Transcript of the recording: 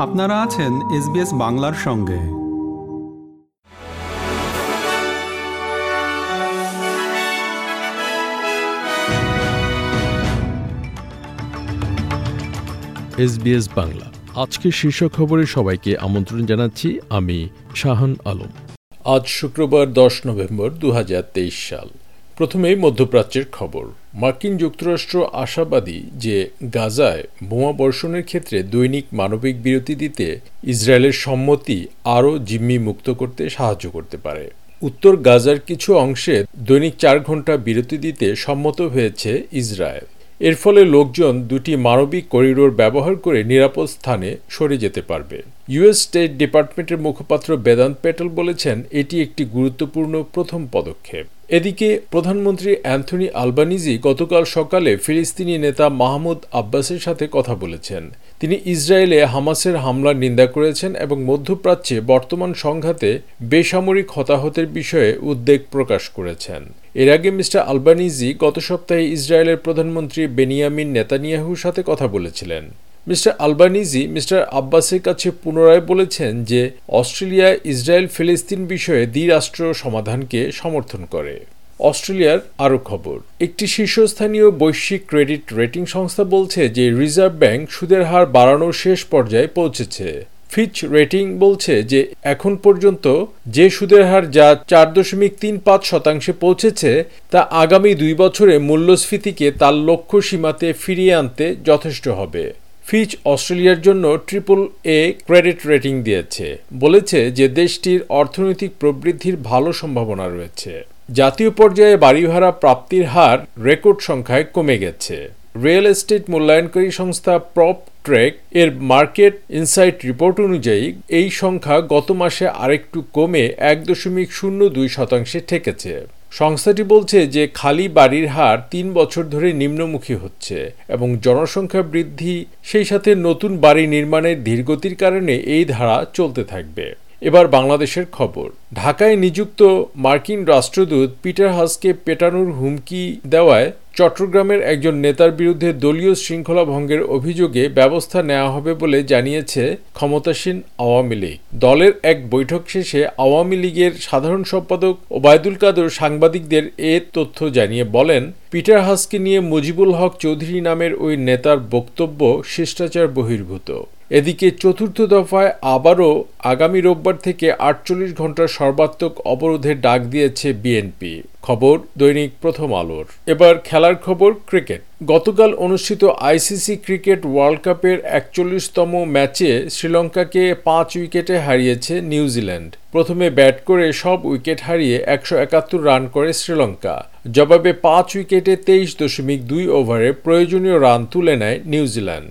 আপনারা আছেন এসবিএস বাংলার সঙ্গে। এসবিএস বাংলা। আজকের শীর্ষ খবরে সবাইকে আমন্ত্রণ জানাচ্ছি, আমি শাহান আলম। আজ শুক্রবার দশ নভেম্বর দু হাজার তেইশ সাল। প্রথমেই মধ্যপ্রাচ্যের খবর। মার্কিন যুক্তরাষ্ট্র আশাবাদী যে গাজায় বোমা বর্ষণের ক্ষেত্রে দৈনিক মানবিক বিরতি দিতে ইসরায়েলের সম্মতি আরও জিম্মি মুক্ত করতে সাহায্য করতে পারে। উত্তর গাজার কিছু অংশে দৈনিক চার ঘণ্টা বিরতি দিতে সম্মত হয়েছে ইসরায়েল। এর ফলে লোকজন দুটি মানবিক করিডোর ব্যবহার করে নিরাপদ স্থানে সরে যেতে পারবে। ইউএস স্টেট ডিপার্টমেন্টের মুখপাত্র বেদান্ত পেটেল বলেছেন, এটি একটি গুরুত্বপূর্ণ প্রথম পদক্ষেপ। এদিকে, প্রধানমন্ত্রী অ্যান্থনি আলবানিজি গতকাল সকালে ফিলিস্তিনি নেতা মাহমুদ আব্বাসের সাথে কথা বলেছেন। তিনি ইসরায়েলে হামাসের হামলার নিন্দা করেছেন এবং মধ্যপ্রাচ্যে বর্তমান সংঘাতে বেসামরিক হতাহতের বিষয়ে উদ্বেগ প্রকাশ করেছেন। এর আগে মিস্টার আলবানিজি গত সপ্তাহে ইসরায়েলের প্রধানমন্ত্রী বেনিয়ামিন নেতানিয়াহুর সাথে কথা বলেছিলেন। মিস্টার আলবানিজি মিস্টার আব্বাসের কাছে পুনরায় বলেছেন যে অস্ট্রেলিয়া, ইসরায়েল, ফিলিস্তিন বিষয়ে দ্বিরাষ্ট্র সমাধানকে সমর্থন করে। অস্ট্রেলিয়ার আরও খবর। একটি শীর্ষস্থানীয় বৈশ্বিক ক্রেডিট রেটিং সংস্থা বলছে যে রিজার্ভ ব্যাংক সুদের হার বাড়ানোর শেষ পর্যায়ে পৌঁছেছে। ফিচ রেটিং বলছে যে এখন পর্যন্ত যে সুদের হার যা চার দশমিক তিন পাঁচ শতাংশে পৌঁছেছে, তা আগামী দুই বছরে মূল্যস্ফীতিকে তার লক্ষ্য সীমাতে ফিরিয়ে আনতে যথেষ্ট হবে। ফিচ অস্ট্রেলিয়ার জন্য ট্রিপল এ ক্রেডিট রেটিং দিয়েছে। বলেছে যে দেশটির অর্থনৈতিক প্রবৃদ্ধির ভালো সম্ভাবনা রয়েছে। জাতীয় পর্যায়ে বাড়ি ভাড়া প্রাপ্তির হার রেকর্ড সংখ্যায় কমে গেছে। রিয়েল এস্টেট মূল্যায়নকারী সংস্থা প্রপ ট্রেক এর মার্কেট ইনসাইট রিপোর্ট অনুযায়ী এই সংখ্যা গত মাসে আরেকটু কমে এক দশমিক শূন্য দুই শতাংশে ঠেকেছে। সংস্থাটি বলছে যে খালি বাড়ির হার তিন বছর ধরে নিম্নমুখী হচ্ছে এবং জনসংখ্যা বৃদ্ধি সেই সাথে নতুন বাড়ি নির্মাণের ধীরগতির কারণে এই ধারা চলতে থাকবে। এবার বাংলাদেশের খবর। ঢাকায় নিযুক্ত মার্কিন রাষ্ট্রদূত পিটার হাসকে পেটানোর হুমকি দেওয়ায় চট্টগ্রামের একজন নেতার বিরুদ্ধে দলীয় শৃঙ্খলা ভঙ্গের অভিযোগে ব্যবস্থা নেওয়া হবে বলে জানিয়েছে ক্ষমতাসীন আওয়ামী লীগ। দলের এক বৈঠক শেষে আওয়ামী লীগের সাধারণ সম্পাদক ওবায়দুল কাদর সাংবাদিকদের এ তথ্য জানিয়ে বলেন, পিটার হাসকে নিয়ে মুজিবুল হক চৌধুরী নামের ওই নেতার বক্তব্য শিষ্টাচার বহির্ভূত। এদিকে চতুর্থ দফায় আবারও আগামী রোববার থেকে আটচল্লিশ ঘণ্টার সর্বাত্মক অবরোধের ডাক দিয়েছে বিএনপি। খবর, দৈনিক প্রথম আলোর। এবার খেলার খবর, ক্রিকেট। গতকাল অনুষ্ঠিত আইসিসি ক্রিকেট ওয়ার্ল্ড কাপের একচল্লিশতম ম্যাচে শ্রীলঙ্কাকে পাঁচ উইকেটে হারিয়েছে নিউজিল্যান্ড। প্রথমে ব্যাট করে সব উইকেট হারিয়ে একশো একাত্তর রান করে শ্রীলঙ্কা। জবাবে পাঁচ উইকেটে তেইশ দশমিক দুই ওভারে প্রয়োজনীয় রান তুলে নেয় নিউজিল্যান্ড।